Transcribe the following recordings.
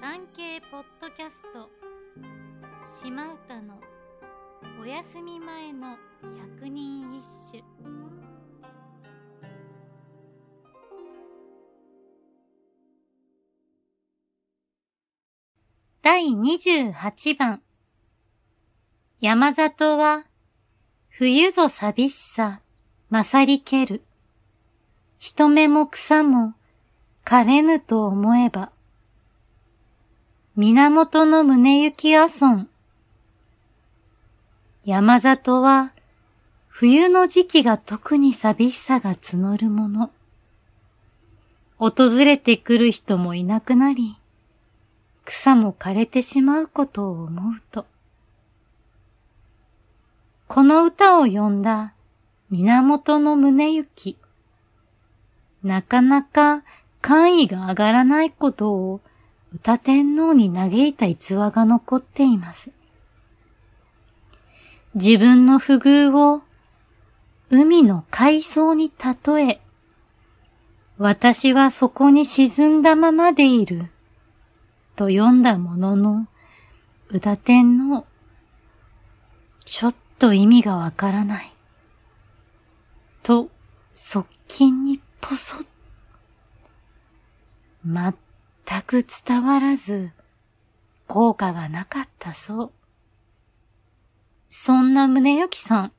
産経ポッドキャスト。島唄のお休み前の百人一首。第28番。山里は冬ぞ寂しさ勝りける。人目も草も枯れぬと思えば。源の宗行阿尊。山里は、冬の時期が特に寂しさが募るもの。訪れてくる人もいなくなり、草も枯れてしまうことを思うと。この歌を詠んだ源の宗行。なかなか官位が上がらないことを歌天皇に嘆いた逸話が残っています。自分の不遇を海の海藻に例え、私はそこに沈んだままでいる、と読んだものの、歌天皇、ちょっと意味がわからない。と、側近にぽそっ。ま全く伝わらず、効果がなかったそう。そんな宗行さん、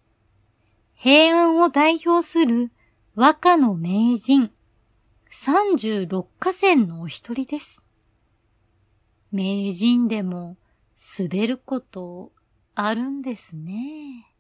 平安を代表する和歌の名人、三十六河川のお一人です。名人でも滑ることあるんですね。